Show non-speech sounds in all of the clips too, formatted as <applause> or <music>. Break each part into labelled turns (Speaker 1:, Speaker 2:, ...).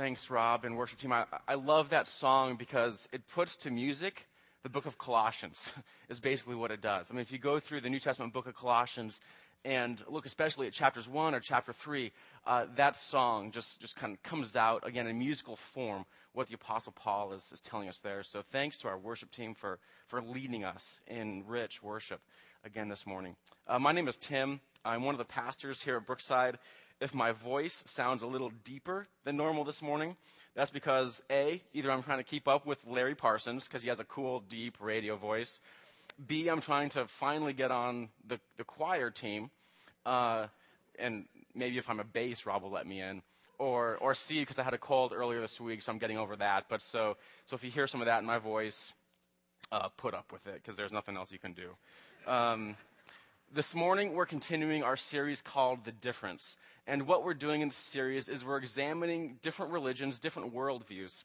Speaker 1: Thanks, Rob and worship team. I, I love that song because it puts to music the book of Colossians, <laughs> is basically what it does. I mean, if you go through the New Testament book of Colossians and look especially at chapters 1 or chapter 3, uh, that song just, just kind of comes out, again, in musical form, what the Apostle Paul is, is telling us there. So thanks to our worship team for, for leading us in rich worship again this morning. Uh, my name is Tim. I'm one of the pastors here at Brookside. If my voice sounds a little deeper than normal this morning, that's because A, either I'm trying to keep up with Larry Parsons because he has a cool, deep radio voice. B, I'm trying to finally get on the, the choir team. Uh, and maybe if I'm a bass, Rob will let me in. Or, or C, because I had a cold earlier this week, so I'm getting over that. But so, so if you hear some of that in my voice, uh, put up with it, because there's nothing else you can do. Um, this morning, we're continuing our series called The Difference. And what we're doing in this series is we're examining different religions, different worldviews,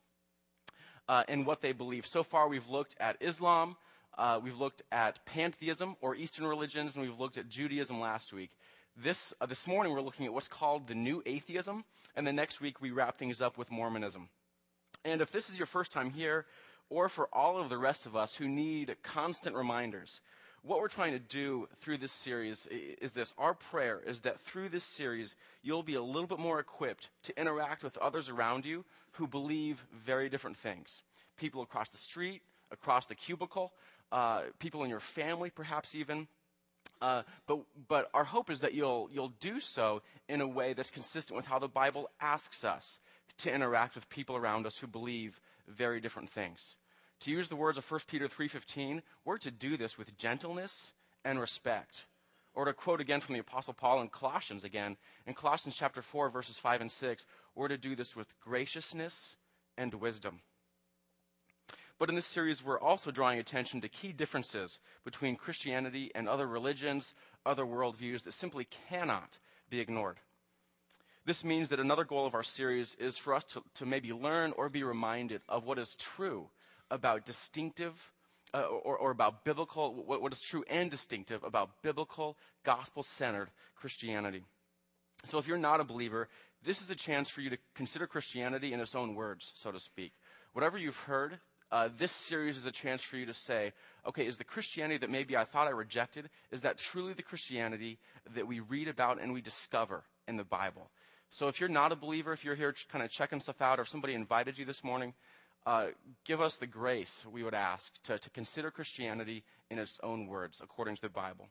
Speaker 1: uh, and what they believe. So far, we've looked at Islam, uh, we've looked at pantheism or Eastern religions, and we've looked at Judaism last week. This, uh, this morning, we're looking at what's called the New Atheism, and the next week, we wrap things up with Mormonism. And if this is your first time here, or for all of the rest of us who need constant reminders, what we're trying to do through this series is this. Our prayer is that through this series, you'll be a little bit more equipped to interact with others around you who believe very different things. People across the street, across the cubicle, uh, people in your family, perhaps even. Uh, but, but our hope is that you'll, you'll do so in a way that's consistent with how the Bible asks us to interact with people around us who believe very different things. To use the words of 1 Peter 3:15, we're to do this with gentleness and respect. Or to quote again from the apostle Paul in Colossians again, in Colossians chapter 4 verses 5 and 6, we're to do this with graciousness and wisdom. But in this series, we're also drawing attention to key differences between Christianity and other religions, other worldviews that simply cannot be ignored. This means that another goal of our series is for us to, to maybe learn or be reminded of what is true about distinctive uh, or, or, about biblical, what, what is true and distinctive about biblical, gospel centered Christianity. So if you're not a believer, this is a chance for you to consider Christianity in its own words, so to speak. Whatever you've heard, uh, this series is a chance for you to say, okay, is the Christianity that maybe I thought I rejected, is that truly the Christianity that we read about and we discover in the Bible? So if you're not a believer, if you're here kind of checking stuff out, or if somebody invited you this morning, uh, give us the grace, we would ask, to, to consider Christianity in its own words, according to the Bible.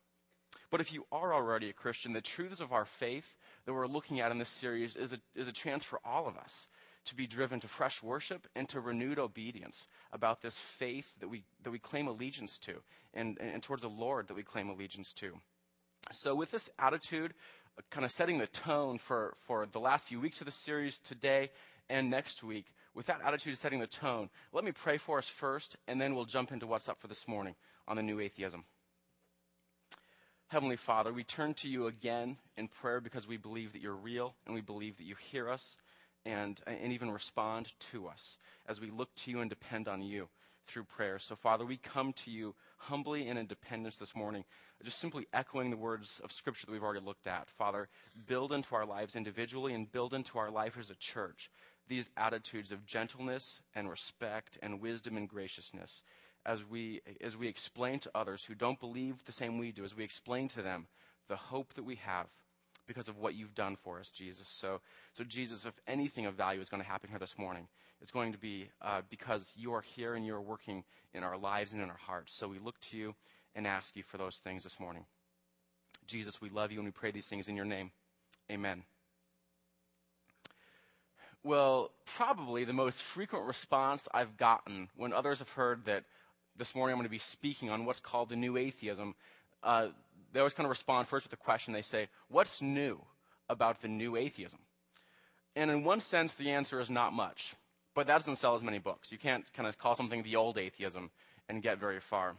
Speaker 1: But if you are already a Christian, the truths of our faith that we're looking at in this series is a, is a chance for all of us to be driven to fresh worship and to renewed obedience about this faith that we, that we claim allegiance to and, and towards the Lord that we claim allegiance to. So, with this attitude, uh, kind of setting the tone for, for the last few weeks of the series today and next week, with that attitude setting the tone, let me pray for us first, and then we'll jump into what's up for this morning on the new atheism. Heavenly Father, we turn to you again in prayer because we believe that you're real and we believe that you hear us and, and even respond to us as we look to you and depend on you through prayer. So, Father, we come to you humbly and in dependence this morning, just simply echoing the words of Scripture that we've already looked at. Father, build into our lives individually and build into our life as a church these attitudes of gentleness and respect and wisdom and graciousness as we, as we explain to others who don't believe the same we do, as we explain to them the hope that we have because of what you've done for us, Jesus. So, so Jesus, if anything of value is going to happen here this morning, it's going to be uh, because you are here and you are working in our lives and in our hearts. So we look to you and ask you for those things this morning. Jesus, we love you and we pray these things in your name. Amen. Well, probably the most frequent response I've gotten when others have heard that this morning I'm going to be speaking on what's called the new atheism, uh, they always kind of respond first with a question. They say, What's new about the new atheism? And in one sense, the answer is not much. But that doesn't sell as many books. You can't kind of call something the old atheism and get very far.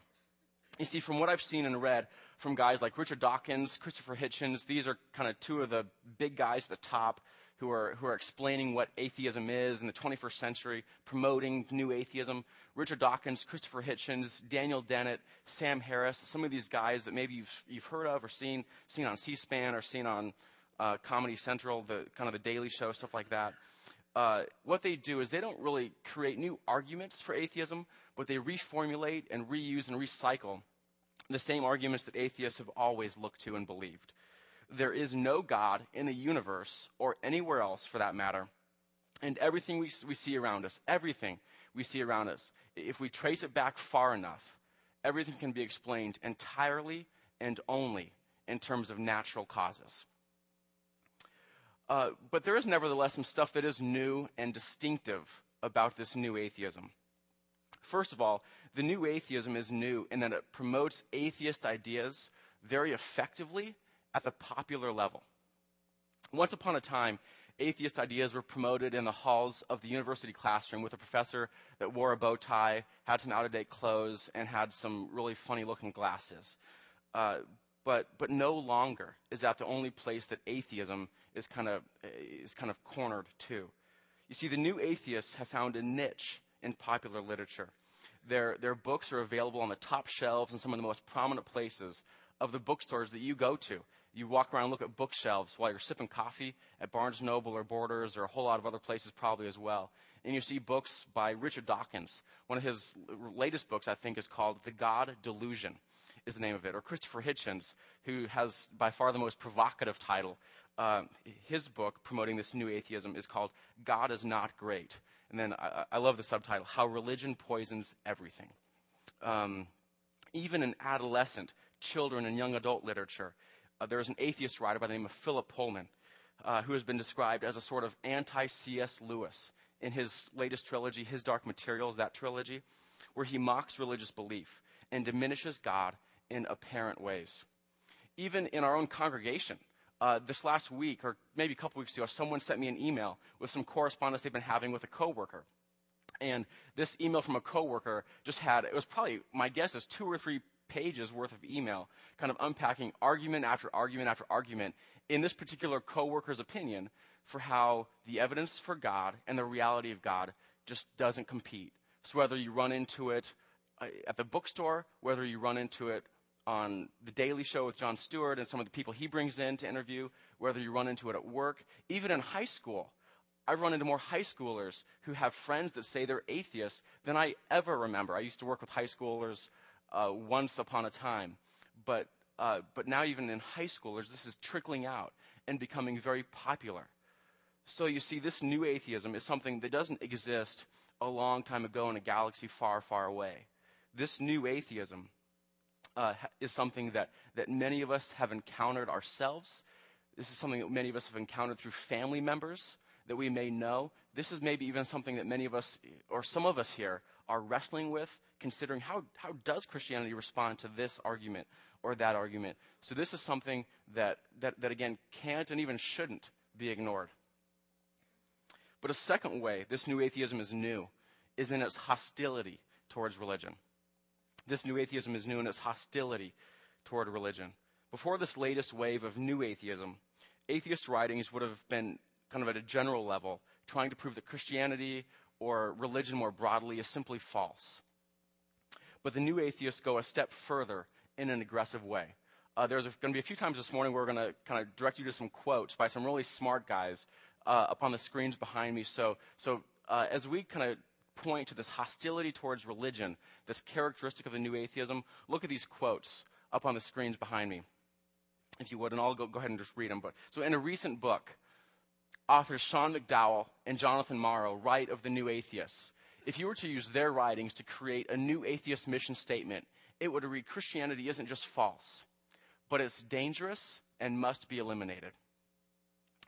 Speaker 1: You see, from what I've seen and read from guys like Richard Dawkins, Christopher Hitchens, these are kind of two of the big guys at the top who are, who are explaining what atheism is in the 21st century, promoting new atheism. Richard Dawkins, Christopher Hitchens, Daniel Dennett, Sam Harris, some of these guys that maybe you've, you've heard of or seen, seen on C-SPAN or seen on uh, Comedy Central, the kind of the Daily Show, stuff like that. uh, what they do is they don't really create new arguments for atheism, but they reformulate and reuse and recycle the same arguments that atheists have always looked to and believed. There is no God in the universe, or anywhere else for that matter, and everything we, we see around us, everything we see around us, if we trace it back far enough, everything can be explained entirely and only in terms of natural causes. Uh, but there is nevertheless some stuff that is new and distinctive about this new atheism. First of all, the new atheism is new in that it promotes atheist ideas very effectively at the popular level. Once upon a time, atheist ideas were promoted in the halls of the university classroom with a professor that wore a bow tie, had some out of date clothes, and had some really funny looking glasses. Uh, but, but no longer is that the only place that atheism is kind of, is kind of cornered to. You see, the new atheists have found a niche in popular literature. Their, their books are available on the top shelves in some of the most prominent places of the bookstores that you go to. You walk around and look at bookshelves while you're sipping coffee at Barnes Noble or Borders or a whole lot of other places probably as well. And you see books by Richard Dawkins. One of his latest books, I think, is called The God Delusion is the name of it, or Christopher Hitchens, who has by far the most provocative title. Uh, his book promoting this new atheism is called God is Not Great. And then I, I love the subtitle, How Religion Poisons Everything. Um, even in adolescent, children, and young adult literature, uh, there is an atheist writer by the name of Philip Pullman, uh, who has been described as a sort of anti C.S. Lewis in his latest trilogy, His Dark Materials, that trilogy, where he mocks religious belief and diminishes God in apparent ways. Even in our own congregation, uh, this last week, or maybe a couple weeks ago, someone sent me an email with some correspondence they've been having with a coworker. And this email from a coworker just had, it was probably, my guess is two or three pages worth of email, kind of unpacking argument after argument after argument in this particular coworker's opinion for how the evidence for God and the reality of God just doesn't compete. So whether you run into it uh, at the bookstore, whether you run into it on The Daily Show with Jon Stewart and some of the people he brings in to interview, whether you run into it at work, even in high school. I've run into more high schoolers who have friends that say they're atheists than I ever remember. I used to work with high schoolers uh, once upon a time, but, uh, but now even in high schoolers, this is trickling out and becoming very popular. So you see, this new atheism is something that doesn't exist a long time ago in a galaxy far, far away. This new atheism uh, is something that, that many of us have encountered ourselves. This is something that many of us have encountered through family members that we may know. This is maybe even something that many of us, or some of us here, are wrestling with, considering how, how does Christianity respond to this argument or that argument. So this is something that, that, that again, can't and even shouldn't be ignored. But a second way this new atheism is new is in its hostility towards religion. This new atheism is new in its hostility toward religion. Before this latest wave of new atheism, atheist writings would have been kind of at a general level trying to prove that Christianity or religion more broadly is simply false. But the new atheists go a step further in an aggressive way. Uh, there's going to be a few times this morning where we're going to kind of direct you to some quotes by some really smart guys uh, up on the screens behind me. So, so uh, as we kind of point to this hostility towards religion, this characteristic of the new atheism, look at these quotes up on the screens behind me, if you would, and I'll go, go ahead and just read them. But, so, in a recent book, authors Sean McDowell and Jonathan Morrow write of the new atheists. If you were to use their writings to create a new atheist mission statement, it would read Christianity isn't just false, but it's dangerous and must be eliminated.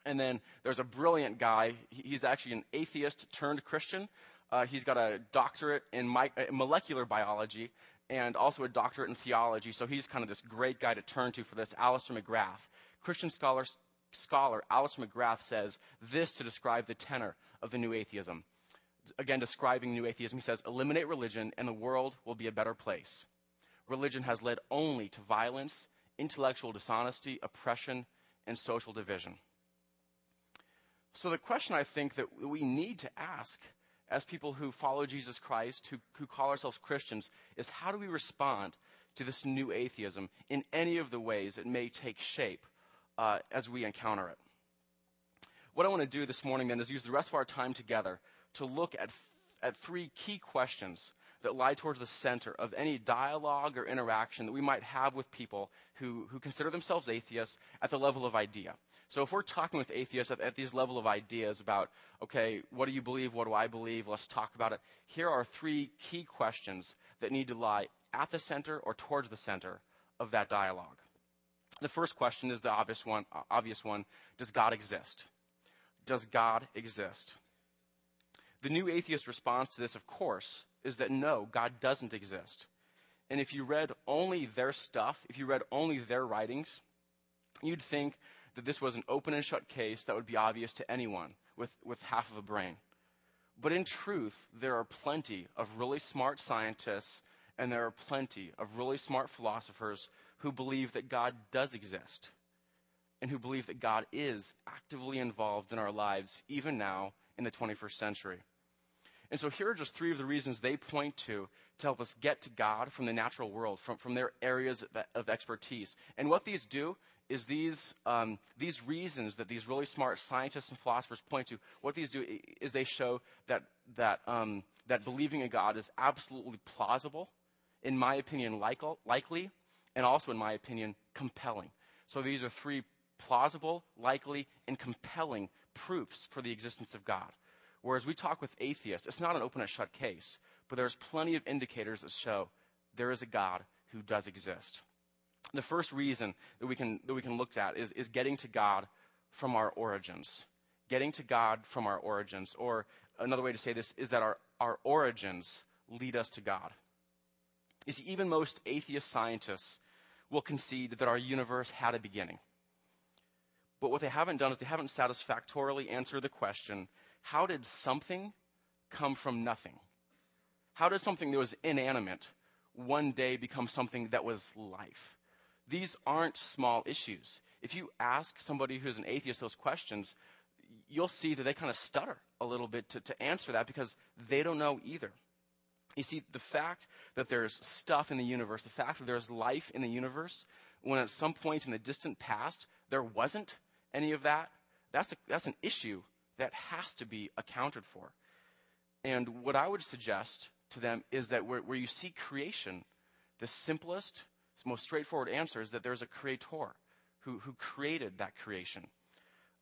Speaker 1: And then there's a brilliant guy. He's actually an atheist turned Christian uh, he's got a doctorate in my, uh, molecular biology and also a doctorate in theology. So he's kind of this great guy to turn to for this. Alister McGrath, Christian scholar, scholar Alister McGrath says this to describe the tenor of the new atheism. Again, describing new atheism, he says, "Eliminate religion, and the world will be a better place. Religion has led only to violence, intellectual dishonesty, oppression, and social division." So the question I think that we need to ask as people who follow Jesus Christ, who, who call ourselves Christians, is how do we respond to this new atheism in any of the ways it may take shape uh, as we encounter it? what I want to do this morning then is use the rest of our time together to look at, at three key questions that lie towards the center of any dialogue or interaction that we might have with people who, who consider themselves atheists at the level of idea. So if we're talking with atheists at, at these level of ideas about, okay, what do you believe? What do I believe? Let's talk about it. Here are three key questions that need to lie at the center or towards the center of that dialogue. The first question is the obvious one, obvious one. Does God exist? Does God exist? The new atheist response to this, of course, is that no, God doesn't exist. And if you read only their stuff, if you read only their writings, you'd think that this was an open and shut case that would be obvious to anyone with, with half of a brain. But in truth, there are plenty of really smart scientists and there are plenty of really smart philosophers who believe that God does exist and who believe that God is actively involved in our lives, even now in the 21st century. And so here are just three of the reasons they point to to help us get to God from the natural world, from, from their areas of, of expertise. And what these do is these, um, these reasons that these really smart scientists and philosophers point to, what these do is they show that, that, um, that believing in God is absolutely plausible, in my opinion, like, likely, and also, in my opinion, compelling. So these are three plausible, likely, and compelling proofs for the existence of God. Whereas we talk with atheists, it's not an open and shut case, but there's plenty of indicators that show there is a God who does exist. The first reason that we can, that we can look at is, is getting to God from our origins. Getting to God from our origins. Or another way to say this is that our, our origins lead us to God. You see, even most atheist scientists will concede that our universe had a beginning. But what they haven't done is they haven't satisfactorily answered the question how did something come from nothing? How did something that was inanimate one day become something that was life? These aren't small issues. If you ask somebody who's an atheist those questions, you'll see that they kind of stutter a little bit to, to answer that because they don't know either. You see, the fact that there's stuff in the universe, the fact that there's life in the universe, when at some point in the distant past there wasn't any of that, that's, a, that's an issue that has to be accounted for. And what I would suggest to them is that where, where you see creation, the simplest, most straightforward answer is that there's a creator who, who created that creation.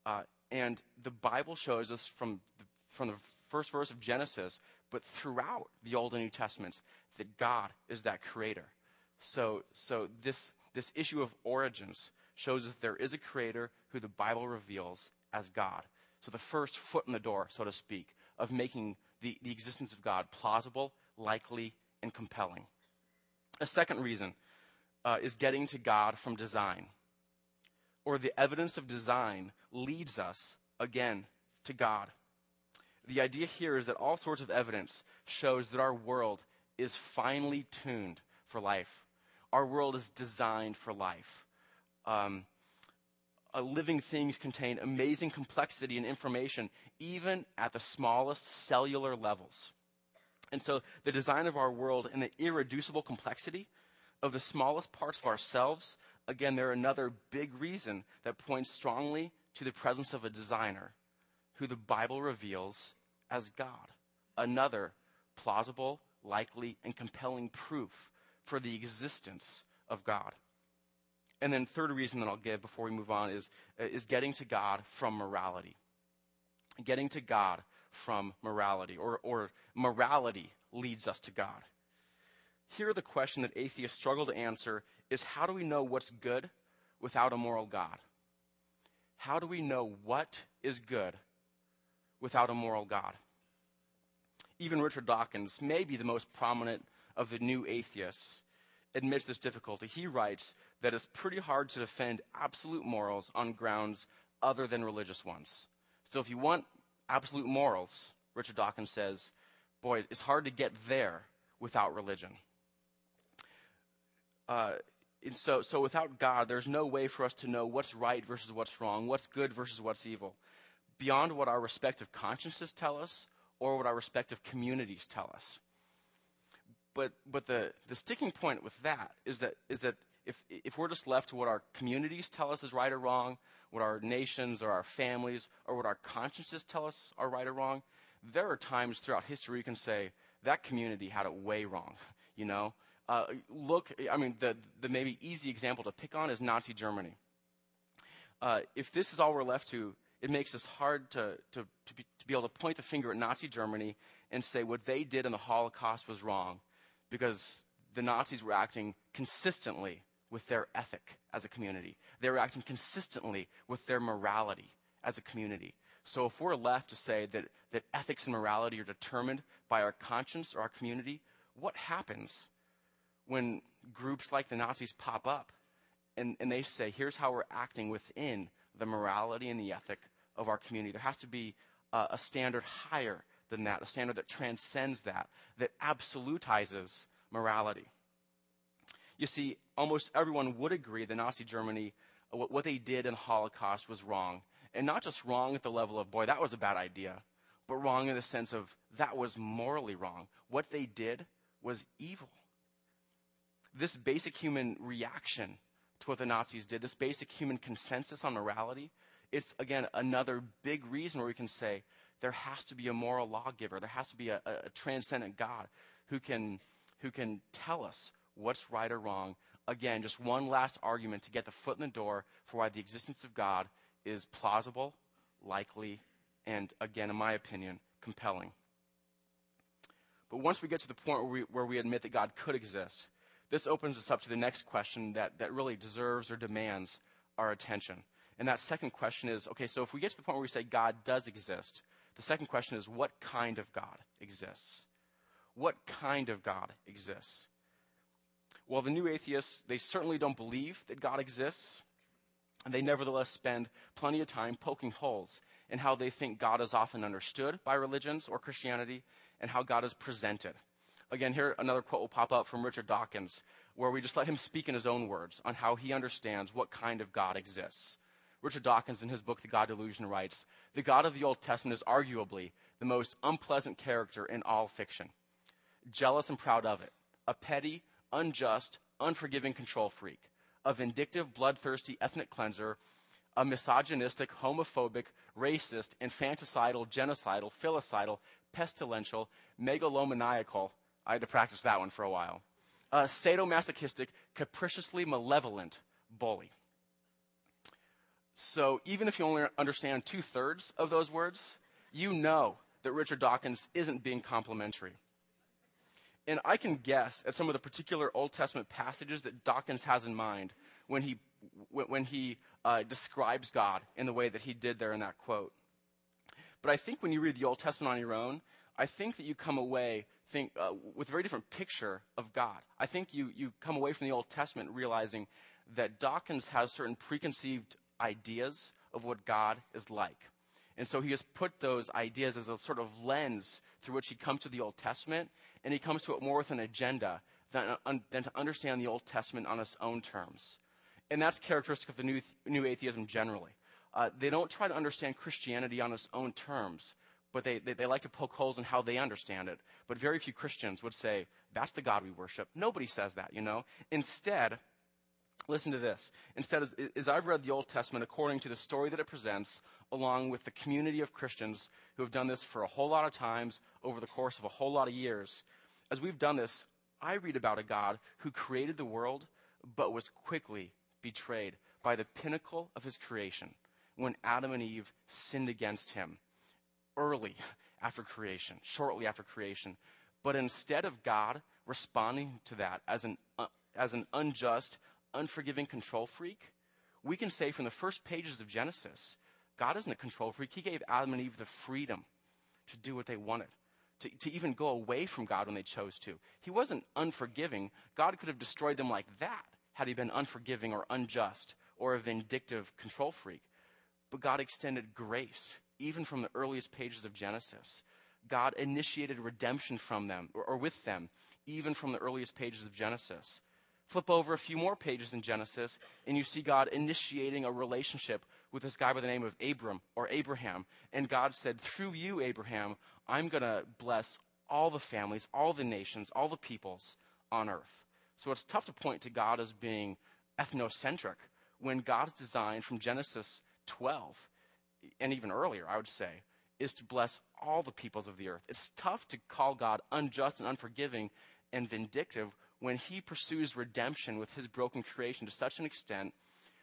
Speaker 1: Uh, and the Bible shows us from the, from the first verse of Genesis, but throughout the Old and New Testaments, that God is that creator. So, so this, this issue of origins shows that there is a creator who the Bible reveals as God. So the first foot in the door, so to speak, of making the, the existence of God plausible, likely, and compelling. A second reason uh, is getting to God from design. Or the evidence of design leads us, again, to God. The idea here is that all sorts of evidence shows that our world is finely tuned for life. Our world is designed for life. Um, uh, living things contain amazing complexity and information, even at the smallest cellular levels. And so, the design of our world and the irreducible complexity of the smallest parts of ourselves, again, they're another big reason that points strongly to the presence of a designer who the Bible reveals as God. Another plausible, likely, and compelling proof for the existence of God. And then third reason that I'll give before we move on is, uh, is getting to God from morality. Getting to God from morality, or, or morality leads us to God. Here, the question that atheists struggle to answer is how do we know what's good without a moral God? How do we know what is good without a moral God? Even Richard Dawkins, maybe the most prominent of the new atheists, admits this difficulty. He writes that it's pretty hard to defend absolute morals on grounds other than religious ones. So if you want absolute morals, Richard Dawkins says, boy, it's hard to get there without religion. Uh, and so, so without God, there's no way for us to know what's right versus what's wrong, what's good versus what's evil, beyond what our respective consciences tell us or what our respective communities tell us. But, but the, the sticking point with that is that, is that if, if we're just left to what our communities tell us is right or wrong, what our nations or our families or what our consciences tell us are right or wrong, there are times throughout history you can say, that community had it way wrong, <laughs> you know? Uh, look, I mean, the, the maybe easy example to pick on is Nazi Germany. Uh, if this is all we're left to, it makes us hard to, to, to, be, to be able to point the finger at Nazi Germany and say what they did in the Holocaust was wrong because the Nazis were acting consistently with their ethic as a community. They were acting consistently with their morality as a community. So if we're left to say that, that ethics and morality are determined by our conscience or our community, what happens when groups like the Nazis pop up and, and they say, here's how we're acting within the morality and the ethic of our community? There has to be a, a standard higher than that, a standard that transcends that, that absolutizes morality. You see, almost everyone would agree that Nazi Germany, uh, what, what they did in the Holocaust was wrong. And not just wrong at the level of, boy, that was a bad idea, but wrong in the sense of that was morally wrong. What they did was evil. This basic human reaction to what the Nazis did, this basic human consensus on morality, it's again another big reason where we can say there has to be a moral lawgiver, there has to be a, a, transcendent God who can, who can tell us what's right or wrong. Again, just one last argument to get the foot in the door for why the existence of God is plausible, likely, and again, in my opinion, compelling. But once we get to the point where we, where we admit that God could exist, this opens us up to the next question that, that really deserves or demands our attention. And that second question is okay, so if we get to the point where we say God does exist, the second question is what kind of God exists? What kind of God exists? Well, the new atheists, they certainly don't believe that God exists, and they nevertheless spend plenty of time poking holes in how they think God is often understood by religions or Christianity and how God is presented. Again, here another quote will pop up from Richard Dawkins, where we just let him speak in his own words on how he understands what kind of God exists. Richard Dawkins, in his book, The God Delusion, writes The God of the Old Testament is arguably the most unpleasant character in all fiction. Jealous and proud of it, a petty, unjust, unforgiving control freak, a vindictive, bloodthirsty ethnic cleanser, a misogynistic, homophobic, racist, infanticidal, genocidal, filicidal, pestilential, megalomaniacal. I had to practice that one for a while. A sadomasochistic, capriciously malevolent bully. So even if you only understand two thirds of those words, you know that Richard Dawkins isn't being complimentary. And I can guess at some of the particular Old Testament passages that Dawkins has in mind when he, when he uh, describes God in the way that he did there in that quote. But I think when you read the Old Testament on your own, I think that you come away think, uh, with a very different picture of God. I think you, you come away from the Old Testament realizing that Dawkins has certain preconceived ideas of what God is like. And so he has put those ideas as a sort of lens through which he comes to the Old Testament, and he comes to it more with an agenda than, than to understand the Old Testament on its own terms. And that's characteristic of the new, new atheism generally. Uh, they don't try to understand Christianity on its own terms, but they, they, they like to poke holes in how they understand it. But very few Christians would say, that's the God we worship. Nobody says that, you know. Instead, Listen to this. Instead, as, as, I've read the Old Testament according to the story that it presents, along with the community of Christians who have done this for a whole lot of times over the course of a whole lot of years, as we've done this, I read about a God who created the world but was quickly betrayed by the pinnacle of his creation when Adam and Eve sinned against him early after creation, shortly after creation. But instead of God responding to that as an, uh, as an unjust, unforgiving control freak, we can say from the first pages of Genesis, God isn't a control freak. He gave Adam and Eve the freedom to do what they wanted, to, to even go away from God when they chose to. He wasn't unforgiving. God could have destroyed them like that had he been unforgiving or unjust or a vindictive control freak. But God extended grace, even from the earliest pages of Genesis. God initiated redemption from them or, or with them, even from the earliest pages of Genesis. Flip over a few more pages in Genesis, and you see God initiating a relationship with this guy by the name of Abram or Abraham. And God said, Through you, Abraham, I'm going to bless all the families, all the nations, all the peoples on earth. So it's tough to point to God as being ethnocentric when God's design from Genesis 12, and even earlier, I would say, is to bless all the peoples of the earth. It's tough to call God unjust and unforgiving and vindictive when he pursues redemption with his broken creation to such an extent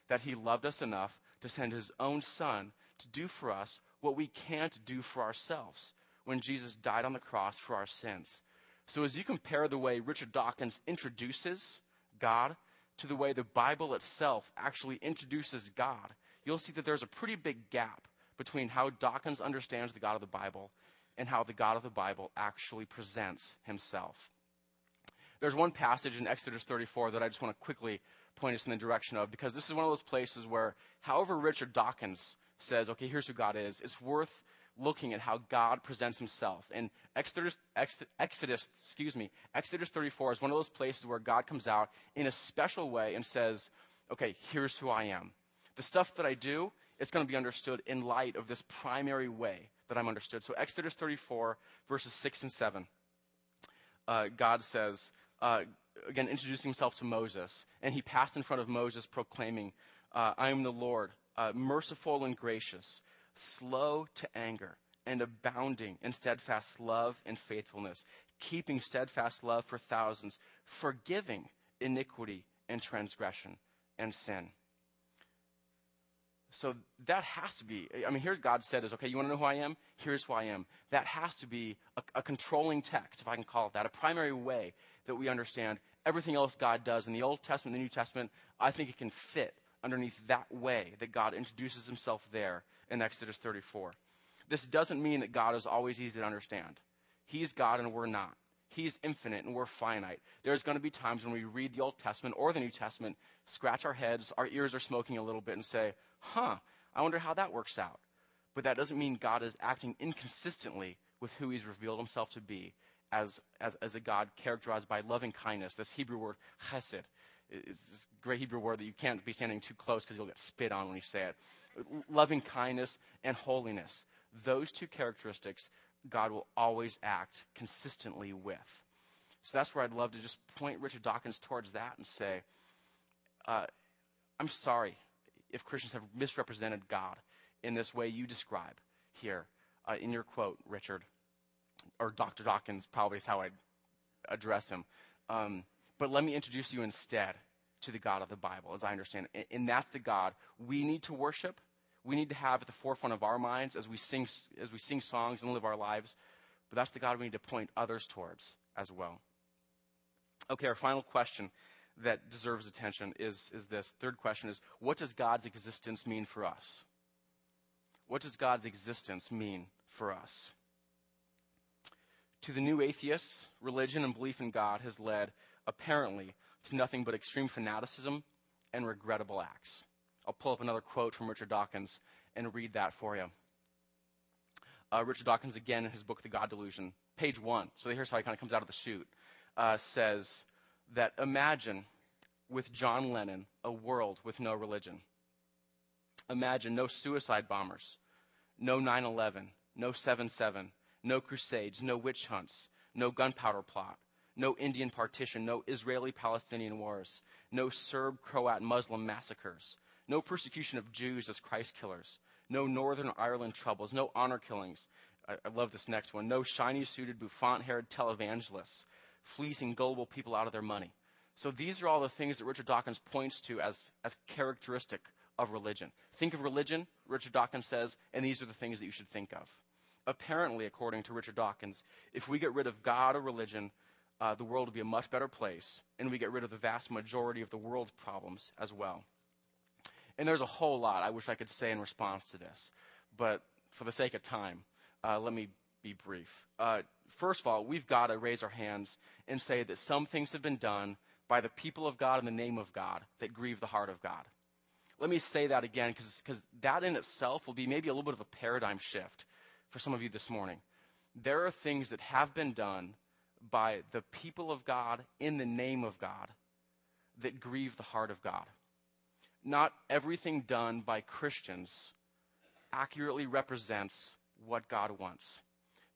Speaker 1: that he loved us enough to send his own son to do for us what we can't do for ourselves when Jesus died on the cross for our sins. So, as you compare the way Richard Dawkins introduces God to the way the Bible itself actually introduces God, you'll see that there's a pretty big gap between how Dawkins understands the God of the Bible and how the God of the Bible actually presents himself. There's one passage in Exodus 34 that I just want to quickly point us in the direction of because this is one of those places where, however Richard Dawkins says, okay, here's who God is, it's worth looking at how God presents himself. And Exodus, Exodus, excuse me, Exodus 34 is one of those places where God comes out in a special way and says, okay, here's who I am. The stuff that I do, it's going to be understood in light of this primary way that I'm understood. So Exodus 34, verses 6 and 7, uh, God says, uh, again, introducing himself to Moses, and he passed in front of Moses proclaiming, uh, I am the Lord, uh, merciful and gracious, slow to anger, and abounding in steadfast love and faithfulness, keeping steadfast love for thousands, forgiving iniquity and transgression and sin. So that has to be, I mean, here's God said is, okay, you want to know who I am? Here's who I am. That has to be a, a, controlling text, if I can call it that, a primary way that we understand everything else God does in the Old Testament, the New Testament. I think it can fit underneath that way that God introduces himself there in Exodus 34. This doesn't mean that God is always easy to understand. He's God and we're not. He's infinite and we're finite. There's going to be times when we read the Old Testament or the New Testament, scratch our heads, our ears are smoking a little bit, and say, huh, I wonder how that works out. But that doesn't mean God is acting inconsistently with who he's revealed himself to be as, as, as a God characterized by loving kindness, this Hebrew word chesed. It's this great Hebrew word that you can't be standing too close because you'll get spit on when you say it. Loving kindness and holiness. Those two characteristics God will always act consistently with. So that's where I'd love to just point Richard Dawkins towards that and say, uh, I'm sorry if Christians have misrepresented God in this way you describe here uh, in your quote, Richard, or Dr. Dawkins, probably is how I'd address him. Um, but let me introduce you instead to the God of the Bible, as I understand it. And that's the God we need to worship. We need to have at the forefront of our minds as we sing, as we sing songs and live our lives. But that's the God we need to point others towards as well. Okay, our final question that deserves attention is, is this. Third question is what does God's existence mean for us? What does God's existence mean for us? To the new atheists, religion and belief in God has led, apparently, to nothing but extreme fanaticism and regrettable acts. I'll pull up another quote from Richard Dawkins and read that for you. Uh, Richard Dawkins, again, in his book, The God Delusion, page one, so here's how he kind of comes out of the chute, uh, says, that imagine with John Lennon a world with no religion. Imagine no suicide bombers, no 9 11, no 7 7, no crusades, no witch hunts, no gunpowder plot, no Indian partition, no Israeli Palestinian wars, no Serb Croat Muslim massacres, no persecution of Jews as Christ killers, no Northern Ireland troubles, no honor killings. I, I love this next one. No shiny suited, bouffant haired televangelists fleecing gullible people out of their money. So these are all the things that Richard Dawkins points to as, as characteristic of religion. Think of religion, Richard Dawkins says, and these are the things that you should think of. Apparently, according to Richard Dawkins, if we get rid of God or religion, uh, the world will be a much better place, and we get rid of the vast majority of the world's problems as well. And there's a whole lot I wish I could say in response to this, but for the sake of time, uh, let me be brief. Uh, first of all, we've got to raise our hands and say that some things have been done by the people of God in the name of God that grieve the heart of God. Let me say that again because that in itself will be maybe a little bit of a paradigm shift for some of you this morning. There are things that have been done by the people of God in the name of God that grieve the heart of God. Not everything done by Christians accurately represents what God wants.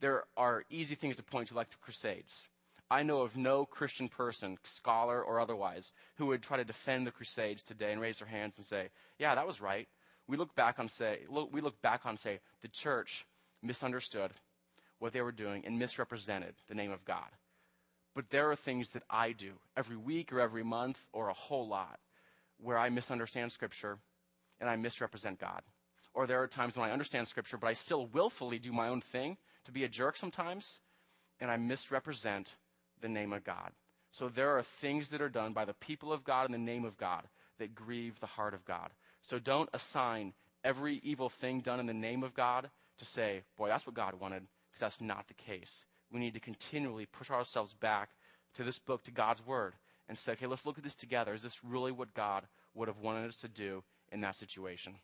Speaker 1: There are easy things to point to, like the Crusades. I know of no Christian person, scholar or otherwise, who would try to defend the Crusades today and raise their hands and say, "Yeah, that was right." We look back on say, look, we look back on say, the church misunderstood what they were doing and misrepresented the name of God. But there are things that I do every week or every month or a whole lot where I misunderstand Scripture and I misrepresent God. Or there are times when I understand Scripture, but I still willfully do my own thing to be a jerk sometimes, and I misrepresent the name of God. So there are things that are done by the people of God in the name of God that grieve the heart of God. So don't assign every evil thing done in the name of God to say, boy, that's what God wanted, because that's not the case. We need to continually push ourselves back to this book, to God's Word, and say, okay, let's look at this together. Is this really what God would have wanted us to do in that situation?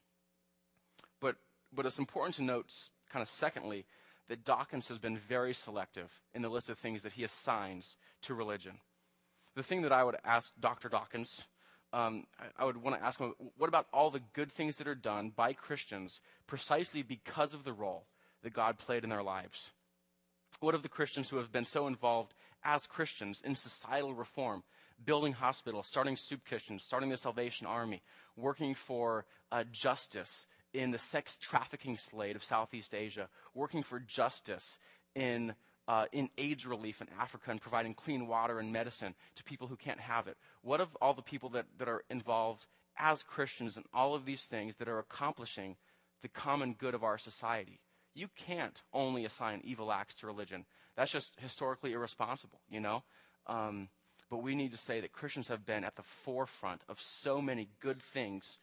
Speaker 1: But, but it's important to note, kind of secondly, that Dawkins has been very selective in the list of things that he assigns to religion. The thing that I would ask Dr. Dawkins, um, I, I would want to ask him, what about all the good things that are done by Christians precisely because of the role that God played in their lives? What of the Christians who have been so involved as Christians in societal reform, building hospitals, starting soup kitchens, starting the Salvation Army, working for uh, justice in the sex trafficking slate of Southeast Asia, working for justice in, uh, in AIDS relief in Africa and providing clean water and medicine to people who can't have it? What of all the people that, that are involved as Christians in all of these things that are accomplishing the common good of our society? You can't only assign evil acts to religion. That's just historically irresponsible, you know? Um, but we need to say that Christians have been at the forefront of so many good things,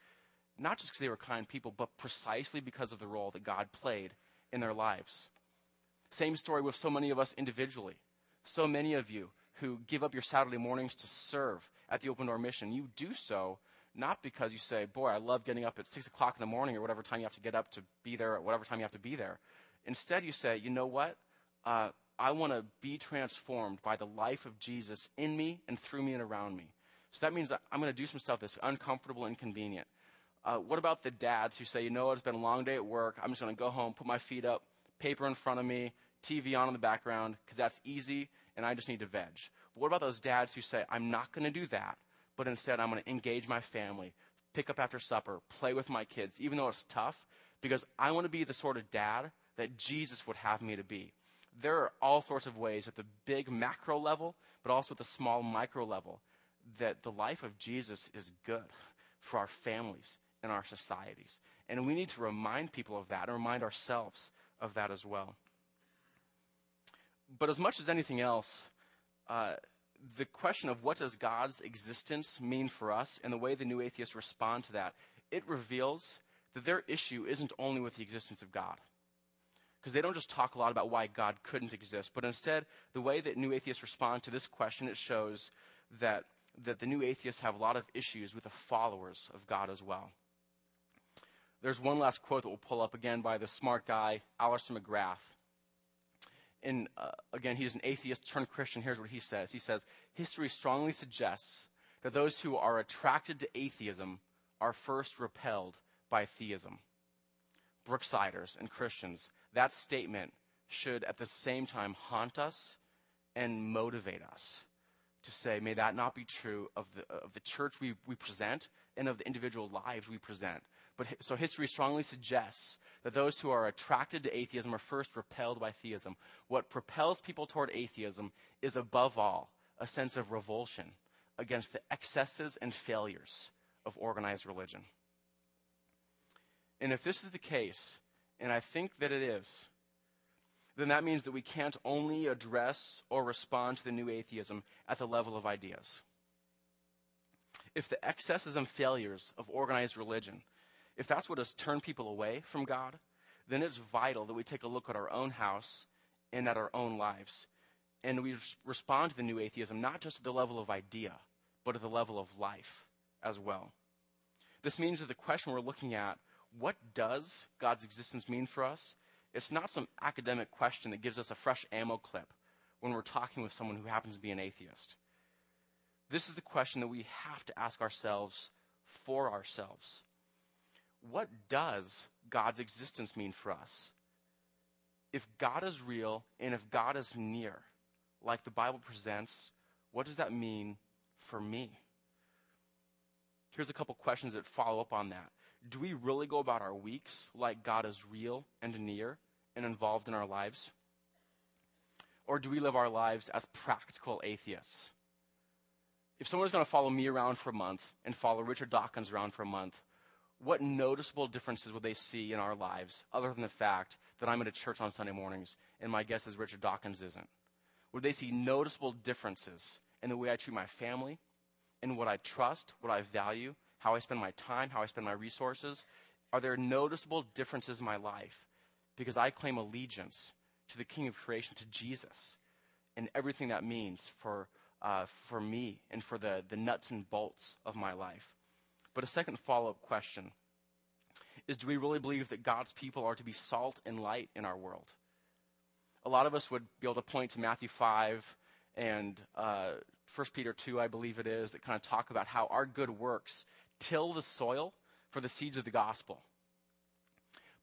Speaker 1: not just because they were kind people, but precisely because of the role that God played in their lives. Same story with so many of us individually. So many of you who give up your Saturday mornings to serve at the Open Door Mission, you do so not because you say, Boy, I love getting up at 6 o'clock in the morning or whatever time you have to get up to be there at whatever time you have to be there. Instead, you say, You know what? Uh, I want to be transformed by the life of Jesus in me and through me and around me. So that means I'm going to do some stuff that's uncomfortable and inconvenient. Uh, what about the dads who say, you know what, it's been a long day at work. I'm just going to go home, put my feet up, paper in front of me, TV on in the background, because that's easy and I just need to veg. But what about those dads who say, I'm not going to do that, but instead I'm going to engage my family, pick up after supper, play with my kids, even though it's tough, because I want to be the sort of dad that Jesus would have me to be there are all sorts of ways at the big macro level, but also at the small micro level, that the life of Jesus is good for our families and our societies. And we need to remind people of that and remind ourselves of that as well. But as much as anything else, uh, the question of what does God's existence mean for us and the way the new atheists respond to that, it reveals that their issue isn't only with the existence of God because they don't just talk a lot about why God couldn't exist, but instead, the way that new atheists respond to this question, it shows that, that the new atheists have a lot of issues with the followers of God as well. There's one last quote that we'll pull up again by the smart guy, Alister McGrath. And uh, again, he's an atheist turned Christian. Here's what he says He says, History strongly suggests that those who are attracted to atheism are first repelled by theism. Brooksiders and Christians that statement should at the same time haunt us and motivate us to say, may that not be true of the, of the church we, we present and of the individual lives we present. But so history strongly suggests that those who are attracted to atheism are first repelled by theism. What propels people toward atheism is above all a sense of revulsion against the excesses and failures of organized religion. And if this is the case, and I think that it is, then that means that we can't only address or respond to the new atheism at the level of ideas. If the excesses and failures of organized religion, if that's what has turned people away from God, then it's vital that we take a look at our own house and at our own lives. And we respond to the new atheism not just at the level of idea, but at the level of life as well. This means that the question we're looking at what does God's existence mean for us? It's not some academic question that gives us a fresh ammo clip when we're talking with someone who happens to be an atheist. This is the question that we have to ask ourselves for ourselves. What does God's existence mean for us? If God is real and if God is near, like the Bible presents, what does that mean for me? Here's a couple questions that follow up on that. Do we really go about our weeks like God is real and near and involved in our lives? Or do we live our lives as practical atheists? If someone's going to follow me around for a month and follow Richard Dawkins around for a month, what noticeable differences would they see in our lives other than the fact that I'm at a church on Sunday mornings and my guess is Richard Dawkins isn't? Would they see noticeable differences in the way I treat my family, in what I trust, what I value, how I spend my time, how I spend my resources? Are there noticeable differences in my life because I claim allegiance to the King of creation, to Jesus, and everything that means for, uh, for me and for the, the nuts and bolts of my life? But a second follow up question is do we really believe that God's people are to be salt and light in our world? A lot of us would be able to point to Matthew 5 and uh, 1 Peter 2, I believe it is, that kind of talk about how our good works till the soil for the seeds of the gospel.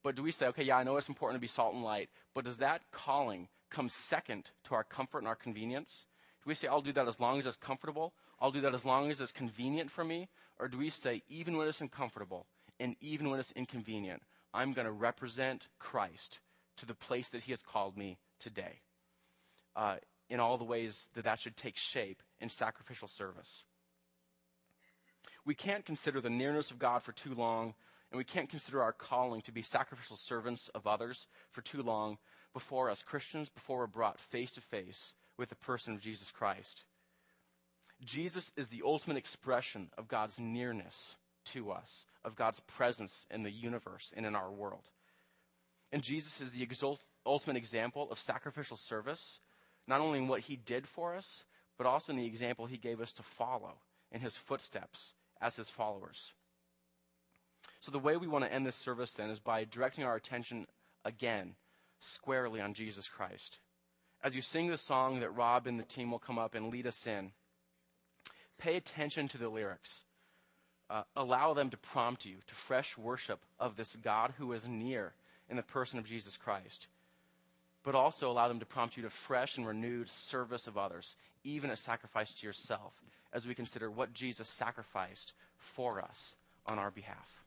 Speaker 1: But do we say, okay, yeah, I know it's important to be salt and light, but does that calling come second to our comfort and our convenience? Do we say, I'll do that as long as it's comfortable? I'll do that as long as it's convenient for me? Or do we say, even when it's uncomfortable and even when it's inconvenient, I'm going to represent Christ to the place that He has called me today? Uh, in all the ways that that should take shape in sacrificial service. We can't consider the nearness of God for too long, and we can't consider our calling to be sacrificial servants of others for too long before us Christians, before we're brought face to face with the person of Jesus Christ. Jesus is the ultimate expression of God's nearness to us, of God's presence in the universe and in our world. And Jesus is the exult- ultimate example of sacrificial service not only in what he did for us, but also in the example he gave us to follow in his footsteps as his followers. So, the way we want to end this service then is by directing our attention again squarely on Jesus Christ. As you sing the song that Rob and the team will come up and lead us in, pay attention to the lyrics. Uh, allow them to prompt you to fresh worship of this God who is near in the person of Jesus Christ but also allow them to prompt you to fresh and renewed service of others, even a sacrifice to yourself, as we consider what Jesus sacrificed for us on our behalf.